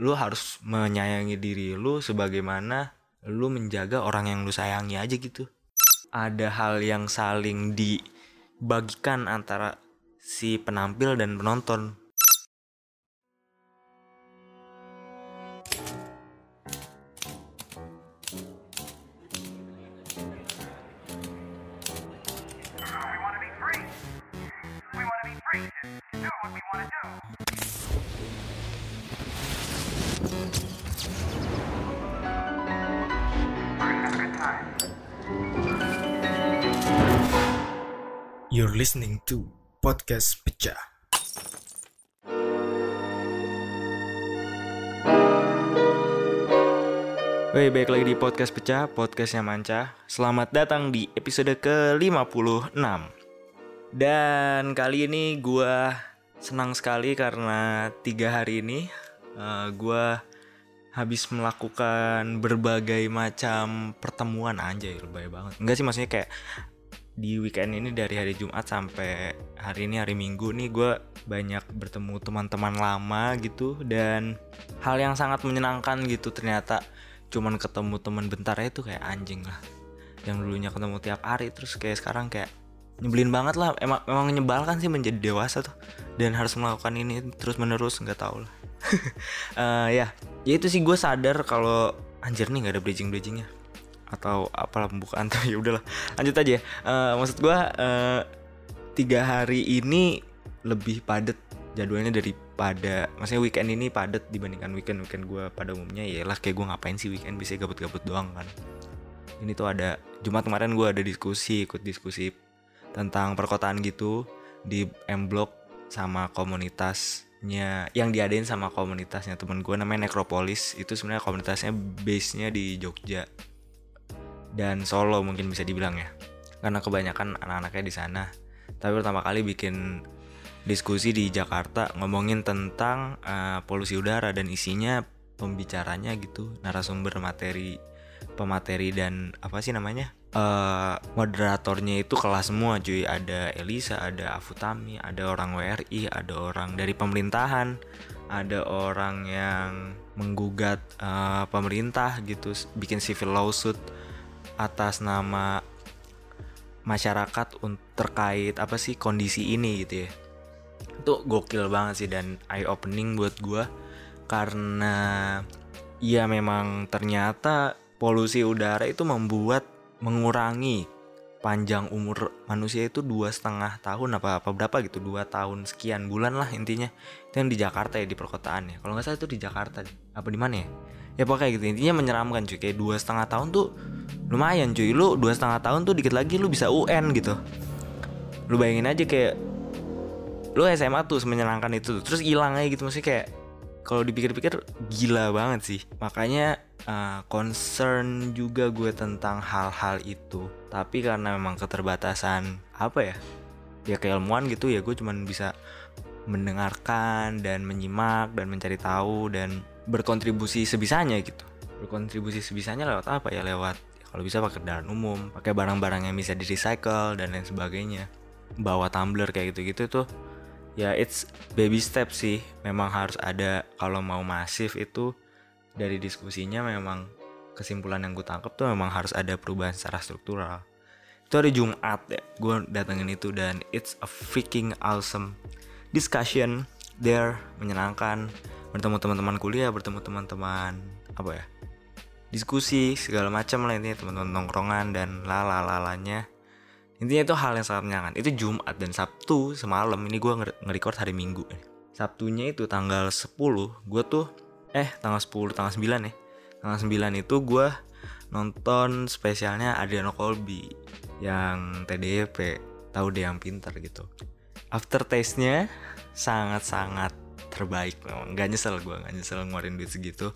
lu harus menyayangi diri lu sebagaimana lu menjaga orang yang lu sayangi aja gitu. Ada hal yang saling dibagikan antara si penampil dan penonton You're listening to Podcast Pecah. Woi, baik lagi di podcast pecah, podcastnya Manca. Selamat datang di episode ke-56. Dan kali ini gue senang sekali karena tiga hari ini uh, gue habis melakukan berbagai macam pertemuan anjay lebay banget. Enggak sih maksudnya kayak di weekend ini dari hari Jumat sampai hari ini hari Minggu nih gue banyak bertemu teman-teman lama gitu dan hal yang sangat menyenangkan gitu ternyata. Cuman ketemu teman bentar itu kayak anjing lah. Yang dulunya ketemu tiap hari terus kayak sekarang kayak nyebelin banget lah. Emang emang menyebalkan sih menjadi dewasa tuh dan harus melakukan ini terus menerus nggak tahu lah. Uh, ya ya itu sih gue sadar kalau anjir nih nggak ada bridging bridgingnya atau apalah pembukaan. Tuh ya udahlah lanjut aja. Uh, maksud gue uh, tiga hari ini lebih padat jadwalnya daripada maksudnya weekend ini padat dibandingkan weekend. Weekend gue pada umumnya ya lah kayak gue ngapain sih weekend? Bisa gabut-gabut doang kan. Ini tuh ada Jumat kemarin gue ada diskusi ikut diskusi tentang perkotaan gitu di M Block sama komunitasnya yang diadain sama komunitasnya temen gue namanya Necropolis. Itu sebenarnya komunitasnya base nya di Jogja dan Solo mungkin bisa dibilang ya. Karena kebanyakan anak-anaknya di sana. Tapi pertama kali bikin diskusi di Jakarta ngomongin tentang uh, polusi udara dan isinya pembicaranya gitu narasumber materi pemateri dan apa sih namanya? Uh, moderatornya itu kelas semua cuy. Ada Elisa ada Afutami ada orang WRI ada orang dari pemerintahan ada orang yang menggugat uh, pemerintah gitu bikin civil lawsuit atas nama masyarakat terkait apa sih kondisi ini gitu ya. Itu gokil banget sih dan eye opening buat gue karena ya memang ternyata polusi udara itu membuat mengurangi panjang umur manusia itu dua setengah tahun apa apa berapa gitu dua tahun sekian bulan lah intinya. Itu yang di Jakarta ya di perkotaan ya. Kalau nggak salah itu di Jakarta apa di mana ya? Ya pokoknya gitu intinya menyeramkan cuy. Kayak dua setengah tahun tuh lumayan cuy. Lu dua setengah tahun tuh dikit lagi lu bisa UN gitu. Lu bayangin aja kayak lu SMA tuh menyenangkan itu. Terus hilang aja gitu. Maksudnya kayak kalau dipikir-pikir gila banget sih. Makanya uh, concern juga gue tentang hal-hal itu. Tapi karena memang keterbatasan apa ya ya keilmuan gitu ya gue cuman bisa mendengarkan dan menyimak dan mencari tahu dan berkontribusi sebisanya gitu. Berkontribusi sebisanya lewat apa ya? Lewat kalau bisa pakai kendaraan umum pakai barang-barang yang bisa di recycle dan lain sebagainya. Bawa tumbler kayak gitu-gitu tuh ya it's baby step sih. Memang harus ada kalau mau masif itu dari diskusinya memang kesimpulan yang gue tangkap tuh memang harus ada perubahan secara struktural. Itu hari Jumat ya gue datengin itu dan it's a freaking awesome discussion. There menyenangkan bertemu teman-teman kuliah bertemu teman-teman apa ya diskusi segala macam lah ini teman-teman nongkrongan dan lalalalanya. Intinya itu hal yang sangat menyenangkan. Itu Jumat dan Sabtu semalam. Ini gue nge-record hari Minggu Sabtunya itu tanggal 10 gue tuh eh tanggal 10 tanggal 9 ya. Tanggal 9 itu gue nonton spesialnya Adriano Colby yang TDP tahu deh yang pintar gitu. After taste nya sangat-sangat terbaik nggak nyesel gue nggak nyesel ngeluarin duit segitu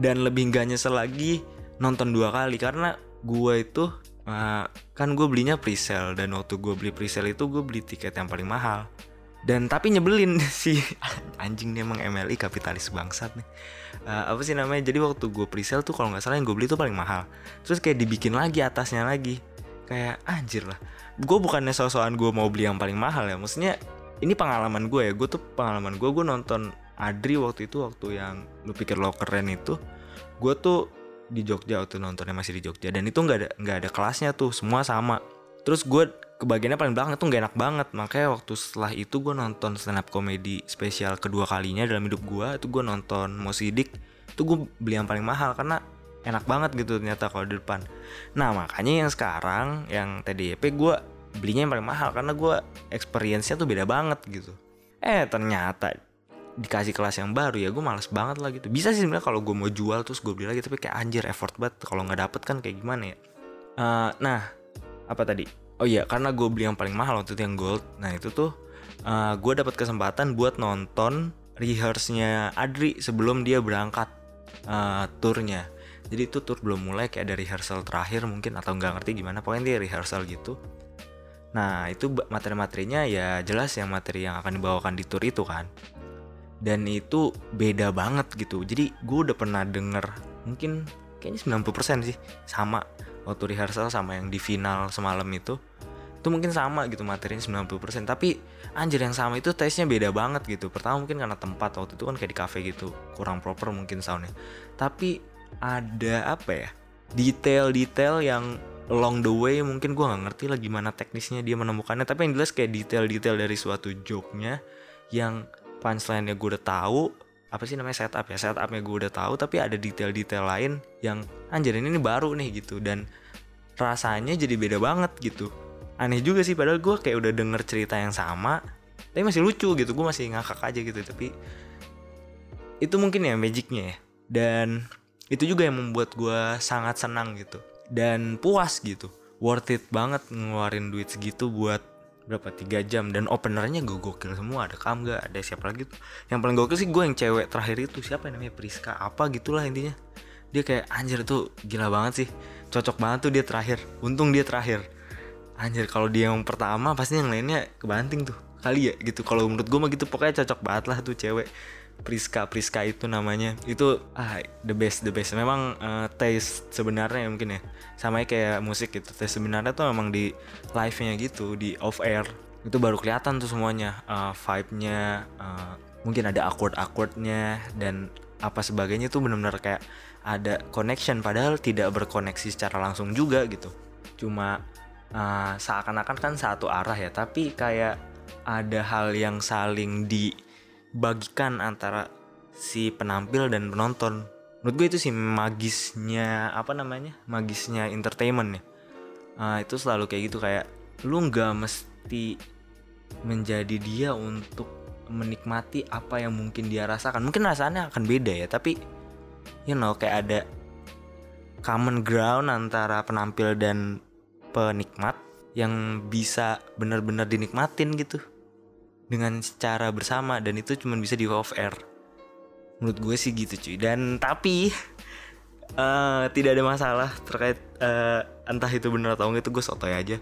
dan lebih nggak nyesel lagi nonton dua kali. Karena gue itu uh, kan gue belinya presale dan waktu gue beli presale itu gue beli tiket yang paling mahal. Dan tapi nyebelin sih anjing nih emang MLI kapitalis bangsat nih. Uh, apa sih namanya? Jadi waktu gue presale tuh kalau nggak salah yang gue beli tuh paling mahal. Terus kayak dibikin lagi atasnya lagi. Kayak anjir lah. Gue bukannya sosokan gue mau beli yang paling mahal ya. Maksudnya ini pengalaman gue ya. Gue tuh pengalaman gue gue nonton Adri waktu itu waktu yang lu pikir lo keren itu gue tuh di Jogja waktu nontonnya masih di Jogja dan itu nggak ada nggak ada kelasnya tuh semua sama. Terus gue kebagiannya paling belakang itu nggak enak banget makanya waktu setelah itu gue nonton stand up comedy spesial kedua kalinya dalam hidup gue itu gue nonton Mosidik itu gue beli yang paling mahal karena enak banget gitu ternyata kalau di depan. Nah makanya yang sekarang yang TDP gue belinya yang paling mahal karena gue experience-nya tuh beda banget gitu. Eh ternyata dikasih kelas yang baru ya gue males banget lah gitu. Bisa sih sebenarnya kalau gue mau jual terus gue beli lagi tapi kayak anjir effort banget kalau nggak dapet kan kayak gimana ya? Uh, nah apa tadi? Oh iya karena gue beli yang paling mahal waktu itu yang gold. Nah itu tuh uh, gue dapat kesempatan buat nonton rehearse-nya Adri sebelum dia berangkat uh, turnya. Jadi itu tur belum mulai kayak ada rehearsal terakhir mungkin atau nggak ngerti gimana pokoknya dia rehearsal gitu. Nah itu materi-materinya ya jelas yang materi yang akan dibawakan di tour itu kan dan itu beda banget gitu. Jadi gue udah pernah denger mungkin kayaknya 90% sih sama waktu rehearsal sama yang di final semalam itu. Itu mungkin sama gitu materinya 90% tapi anjir yang sama itu tesnya beda banget gitu. Pertama mungkin karena tempat waktu itu kan kayak di cafe gitu. Kurang proper mungkin soundnya. Tapi ada apa ya detail-detail yang along the way mungkin gue nggak ngerti lah gimana teknisnya dia menemukannya. Tapi yang jelas kayak detail-detail dari suatu joke-nya yang punchline-nya gue udah tahu apa sih namanya setup ya setupnya gue udah tahu tapi ada detail-detail lain yang anjir ini, ini baru nih gitu dan rasanya jadi beda banget gitu. Aneh juga sih padahal gue kayak udah denger cerita yang sama tapi masih lucu gitu gue masih ngakak aja gitu tapi itu mungkin ya magicnya ya. Dan itu juga yang membuat gue sangat senang gitu dan puas gitu. Worth it banget ngeluarin duit segitu buat berapa? Tiga jam. Dan openernya gue gokil semua. Ada kam gak ada siapa lagi tuh? Yang paling gokil sih gue yang cewek terakhir itu. Siapa yang namanya? Priska apa gitulah intinya. Dia kayak anjir tuh gila banget sih. Cocok banget tuh dia terakhir. Untung dia terakhir. Anjir kalau dia yang pertama pasti yang lainnya kebanting tuh. Kali ya gitu. Kalau menurut gue mah gitu. Pokoknya cocok banget lah tuh cewek Priska Priska itu namanya. Itu ah the best the best. Memang uh, taste sebenarnya mungkin ya. Sama kayak musik gitu. Taste sebenarnya tuh memang di live nya gitu di off air itu baru kelihatan tuh semuanya. Uh, vibe-nya uh, mungkin ada awkward awkwardnya dan apa sebagainya tuh benar-benar kayak ada connection. Padahal tidak berkoneksi secara langsung juga gitu. Cuma uh, seakan-akan kan satu arah ya. Tapi kayak ada hal yang saling dibagikan antara si penampil dan penonton. Menurut gue itu sih magisnya apa namanya magisnya entertainment ya. Uh, itu selalu kayak gitu kayak lu nggak mesti menjadi dia untuk menikmati apa yang mungkin dia rasakan. Mungkin rasanya akan beda ya tapi you know kayak ada common ground antara penampil dan penikmat yang bisa benar-benar dinikmatin gitu dengan secara bersama dan itu cuma bisa di off air. Menurut gue sih gitu cuy. Dan tapi uh, tidak ada masalah terkait uh, entah itu benar atau enggak itu gue sotoy aja.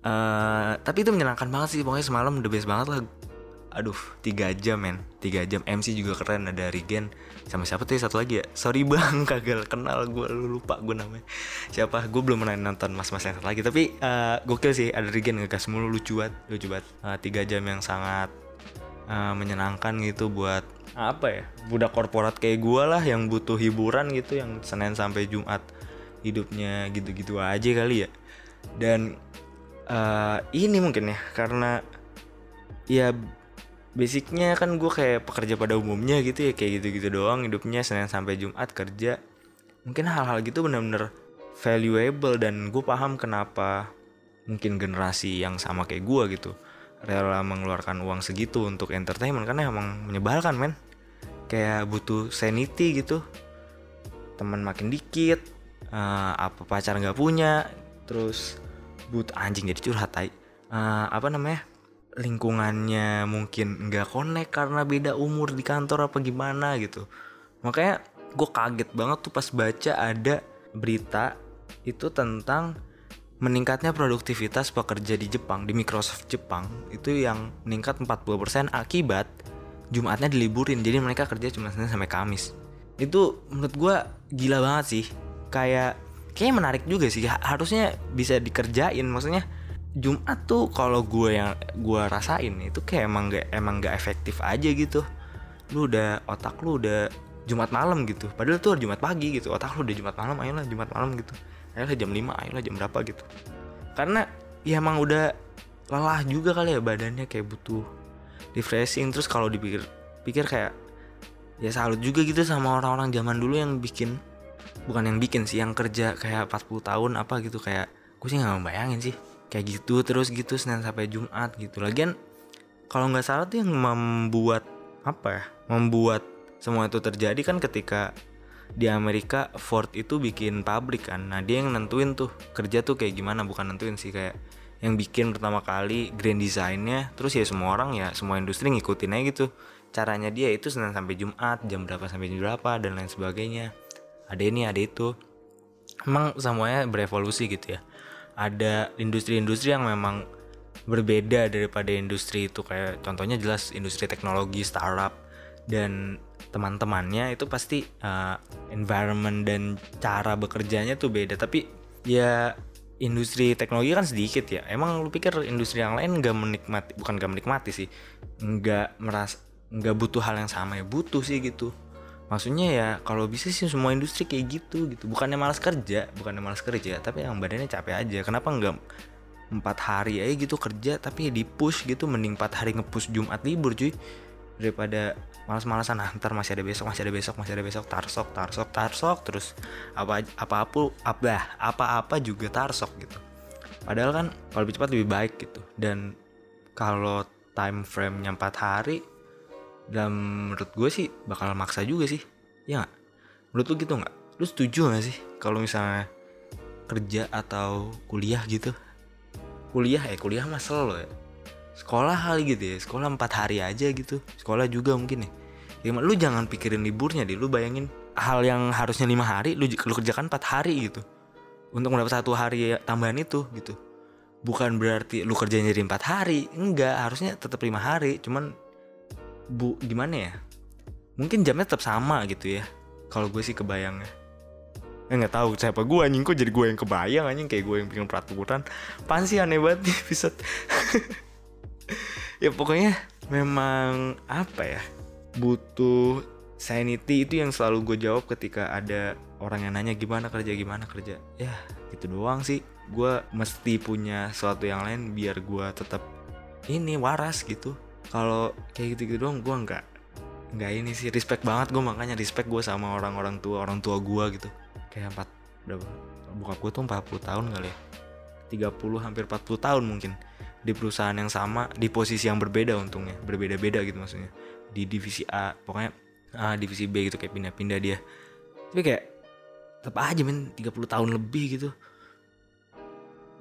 Uh, tapi itu menyenangkan banget sih. Pokoknya semalam the best banget lah aduh tiga jam men. Tiga jam. MC juga keren ada Regen. Sama siapa tuh satu lagi ya? Sorry bang. Kagak kenal gue lu lupa gue namanya. Siapa? Gue belum pernah nonton mas mas yang satu lagi. Tapi uh, gokil sih. Ada Regen ngegas mulu. Lucu banget. Lucu banget. Uh, tiga jam yang sangat uh, menyenangkan gitu buat apa ya? Budak korporat kayak gue lah yang butuh hiburan gitu yang Senin sampai Jumat hidupnya gitu-gitu aja kali ya. Dan uh, ini mungkin ya. Karena ya basicnya kan gue kayak pekerja pada umumnya gitu ya kayak gitu-gitu doang hidupnya Senin sampai Jumat kerja. Mungkin hal-hal gitu bener-bener valuable dan gue paham kenapa mungkin generasi yang sama kayak gue gitu rela mengeluarkan uang segitu untuk entertainment karena emang menyebalkan men. Kayak butuh sanity gitu. Teman makin dikit uh, apa pacar nggak punya terus but anjing jadi curhat tai. Uh, apa namanya lingkungannya mungkin nggak connect karena beda umur di kantor apa gimana gitu. Makanya gue kaget banget tuh pas baca ada berita itu tentang meningkatnya produktivitas pekerja di Jepang di Microsoft Jepang itu yang meningkat 40% akibat Jumatnya diliburin. Jadi mereka kerja cuma Senin sampai Kamis. Itu menurut gue gila banget sih. Kayak kayak menarik juga sih. Harusnya bisa dikerjain. Maksudnya Jumat tuh kalau gue yang gue rasain itu kayak emang gak emang gak efektif aja gitu. Lu udah otak lu udah Jumat malam gitu. Padahal tuh Jumat pagi gitu. Otak lu udah Jumat malam ayolah Jumat malam gitu. Ayolah jam 5 ayolah jam berapa gitu. Karena ya emang udah lelah juga kali ya badannya kayak butuh refreshing. Terus kalau dipikir pikir kayak ya salut juga gitu sama orang-orang zaman dulu yang bikin bukan yang bikin sih yang kerja kayak 40 tahun apa gitu. Kayak gue sih nggak bayangin sih kayak gitu terus gitu Senin sampai Jumat gitu. Lagian kalau nggak salah tuh yang membuat apa ya membuat semua itu terjadi kan ketika di Amerika Ford itu bikin pabrik kan. Nah dia yang nentuin tuh kerja tuh kayak gimana bukan nentuin sih kayak yang bikin pertama kali grand designnya terus ya semua orang ya semua industri ngikutin aja gitu. Caranya dia itu Senin sampai Jumat jam berapa sampai jam berapa dan lain sebagainya. Ada ini ada itu. Emang semuanya berevolusi gitu ya ada industri-industri yang memang berbeda daripada industri itu. Kayak contohnya jelas industri teknologi startup dan teman-temannya itu pasti uh, environment dan cara bekerjanya tuh beda. Tapi ya industri teknologi kan sedikit ya. Emang lu pikir industri yang lain nggak menikmati bukan gak menikmati sih nggak meras nggak butuh hal yang sama ya butuh sih gitu maksudnya ya kalau bisa sih semua industri kayak gitu gitu. Bukannya malas kerja bukannya malas kerja tapi yang badannya capek aja. Kenapa nggak empat hari aja gitu kerja tapi ya di push gitu mending empat hari ngepush Jumat libur cuy. Daripada malas-malasan ah, ntar masih ada besok masih ada besok masih ada besok. Tarsok tarsok tarsok terus apa apa apa apa apa apa juga tarsok gitu. Padahal kan kalau lebih cepat lebih baik gitu. Dan kalau time frame nya 4 hari dan menurut gue sih bakal maksa juga sih. Ya gak? menurut lu gitu nggak? Lu setuju gak sih kalau misalnya kerja atau kuliah gitu? Kuliah ya kuliah mah lo ya. Sekolah kali gitu ya. Sekolah empat hari aja gitu. Sekolah juga mungkin ya. Ya lu jangan pikirin liburnya deh. Lu bayangin hal yang harusnya lima hari lu, lu kerjakan empat hari gitu. Untuk mendapat satu hari tambahan itu gitu. Bukan berarti lu kerjanya jadi empat hari. Enggak harusnya tetap lima hari. Cuman bu gimana ya? Mungkin jamnya tetap sama gitu ya. Kalau gue sih kebayangnya. Eh nggak tahu siapa gue anjing. Kok jadi gue yang kebayang anjing? Kayak gue yang bikin peraturan. Pan sih aneh banget nih episode? Ya pokoknya memang apa ya? Butuh sanity itu yang selalu gue jawab ketika ada orang yang nanya gimana kerja gimana kerja? Ya gitu doang sih. Gue mesti punya sesuatu yang lain biar gue tetap ini waras gitu kalau kayak gitu gitu doang gue nggak nggak ini sih respect banget gue makanya respect gue sama orang-orang tua orang tua gue gitu. Kayak empat berapa? Buka gue tuh 40 tahun kali ya. 30 hampir 40 tahun mungkin. Di perusahaan yang sama di posisi yang berbeda untungnya. Berbeda-beda gitu maksudnya. Di divisi A pokoknya A divisi B gitu kayak pindah-pindah dia. Tapi kayak tetap aja men. 30 tahun lebih gitu.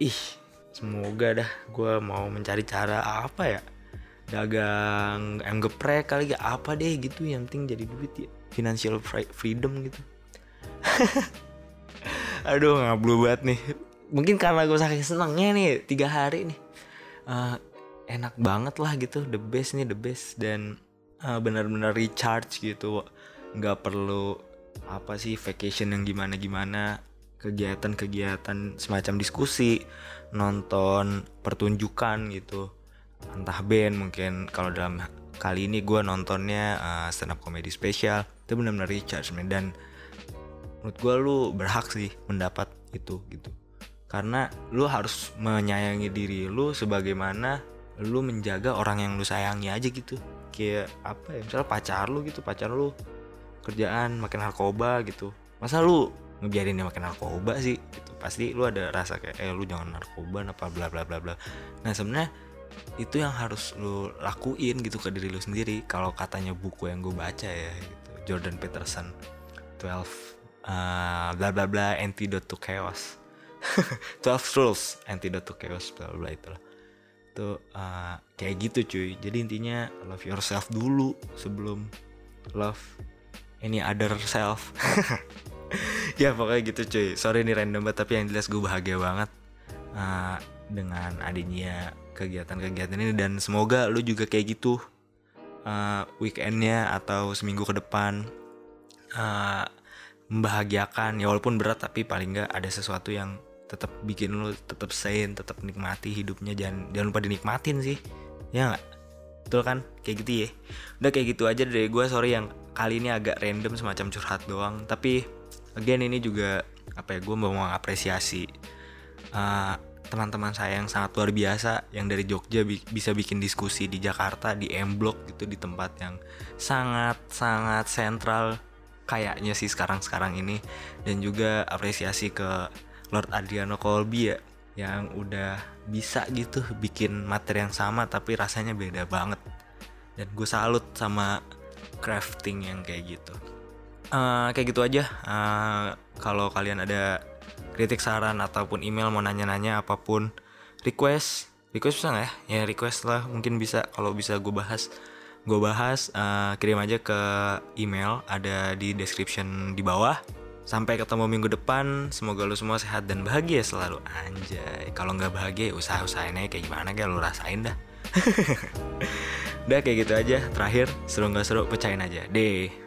Ih semoga dah gue mau mencari cara apa ya dagang yang geprek kali ya apa deh gitu yang penting jadi duit ya. Financial freedom gitu. Aduh ngablu banget nih. Mungkin karena gue saking senangnya nih tiga hari nih. Uh, enak banget lah gitu the best nih the best. Dan uh, benar-benar recharge gitu. Nggak perlu apa sih vacation yang gimana gimana kegiatan-kegiatan semacam diskusi nonton pertunjukan gitu entah band mungkin. Kalau dalam kali ini gue nontonnya uh, stand up comedy spesial. Itu benar-benar recharge man. dan menurut gue lu berhak sih mendapat itu gitu. Karena lu harus menyayangi diri lu sebagaimana lu menjaga orang yang lu sayangi aja gitu. Kayak apa ya misalnya pacar lu gitu. Pacar lu kerjaan makin narkoba gitu. Masa lu ngebiarin dia makin narkoba sih gitu? Pasti lu ada rasa kayak eh lu jangan narkoba apa bla bla bla bla. Nah sebenarnya itu yang harus lu lakuin gitu ke diri lu sendiri. Kalau katanya buku yang gue baca ya gitu. Jordan Peterson 12 uh, bla bla bla antidote to chaos. 12 rules antidote to chaos bla bla itu lah tuh uh, kayak gitu cuy. Jadi intinya love yourself dulu sebelum love any other self. Ya pokoknya gitu cuy. Sorry ini random banget tapi yang jelas gue bahagia banget uh, dengan adanya kegiatan-kegiatan ini dan semoga lu juga kayak gitu uh, weekendnya atau seminggu ke depan uh, membahagiakan. Ya walaupun berat tapi paling nggak ada sesuatu yang tetap bikin lu tetap sane tetap nikmati hidupnya. Jangan jangan lupa dinikmatin sih. Ya nggak? Betul kan? Kayak gitu ya. Udah kayak gitu aja dari gue sorry yang kali ini agak random semacam curhat doang. Tapi again ini juga apa ya gue mau mengapresiasi uh, teman-teman saya yang sangat luar biasa yang dari Jogja bi bisa bikin diskusi di Jakarta di M Block gitu di tempat yang sangat sangat sentral kayaknya sih sekarang-sekarang ini. Dan juga apresiasi ke Lord Adriano Colby ya yang udah bisa gitu bikin materi yang sama tapi rasanya beda banget. Dan gue salut sama crafting yang kayak gitu. Uh, kayak gitu aja. Uh, kalau kalian ada kritik saran ataupun email mau nanya-nanya apa pun request. Request bisa nggak ya? Ya request lah. Mungkin bisa. Kalau bisa gue bahas gue bahas uh, kirim aja ke email. Ada di description di bawah. Sampai ketemu minggu depan. Semoga lu semua sehat dan bahagia selalu. Anjay. Kalau nggak bahagia usaha usahain aja kayak gimana kayak lu rasain dah. Udah kayak gitu aja. Terakhir seru nggak seru? Pecahin aja. Deh